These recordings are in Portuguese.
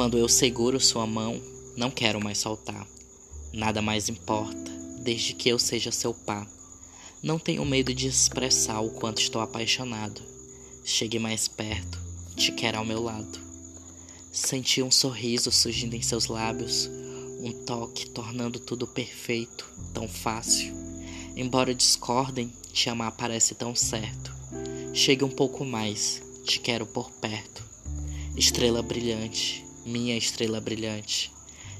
Quando eu seguro sua mão, não quero mais soltar. Nada mais importa, desde que eu seja seu par. Não tenho medo de expressar o quanto estou apaixonado. Chegue mais perto, te quero ao meu lado. Senti um sorriso surgindo em seus lábios, um toque tornando tudo perfeito, tão fácil. Embora discordem, te amar parece tão certo. Chegue um pouco mais, te quero por perto. Estrela brilhante, minha estrela brilhante,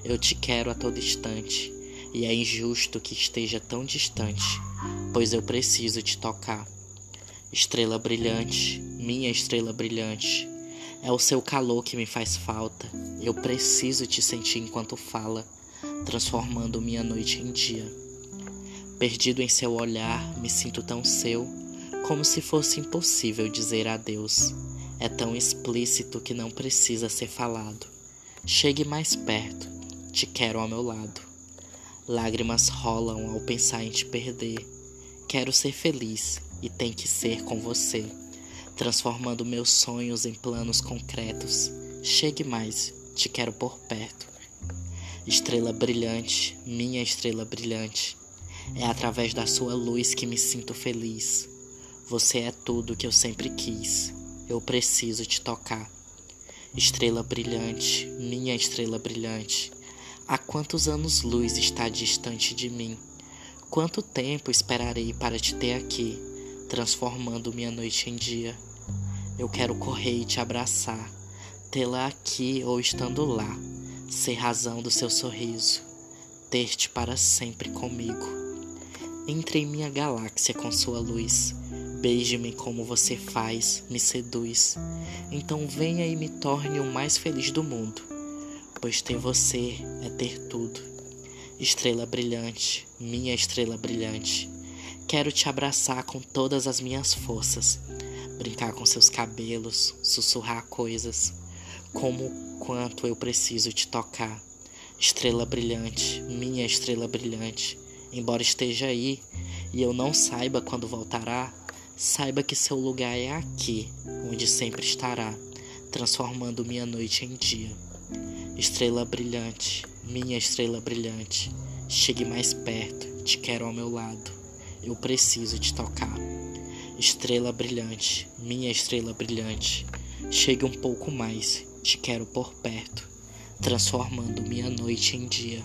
eu te quero a todo instante, e é injusto que esteja tão distante, pois eu preciso te tocar. Estrela brilhante, minha estrela brilhante, é o seu calor que me faz falta. Eu preciso te sentir enquanto fala, transformando minha noite em dia. Perdido em seu olhar, me sinto tão seu como se fosse impossível dizer adeus. É tão explícito que não precisa ser falado. Chegue mais perto, te quero ao meu lado. Lágrimas rolam ao pensar em te perder. Quero ser feliz e tem que ser com você, transformando meus sonhos em planos concretos. Chegue mais, te quero por perto. Estrela brilhante, minha estrela brilhante, é através da sua luz que me sinto feliz. Você é tudo que eu sempre quis. Eu preciso te tocar. Estrela brilhante, minha estrela brilhante. Há quantos anos-luz está distante de mim? Quanto tempo esperarei para te ter aqui, transformando minha noite em dia? Eu quero correr e te abraçar, tê-la aqui ou estando lá, ser razão do seu sorriso, ter-te para sempre comigo. Entre em minha galáxia com sua luz Beije-me como você faz, me seduz. Então venha e me torne o mais feliz do mundo, pois ter você é ter tudo. Estrela brilhante, minha estrela brilhante, quero te abraçar com todas as minhas forças, brincar com seus cabelos, sussurrar coisas, como quanto eu preciso te tocar. Estrela brilhante, minha estrela brilhante, embora esteja aí e eu não saiba quando voltará, Saiba que seu lugar é aqui, onde sempre estará, transformando minha noite em dia. Estrela brilhante, minha estrela brilhante, chegue mais perto, te quero ao meu lado, eu preciso te tocar. Estrela brilhante, minha estrela brilhante, chegue um pouco mais, te quero por perto, transformando minha noite em dia.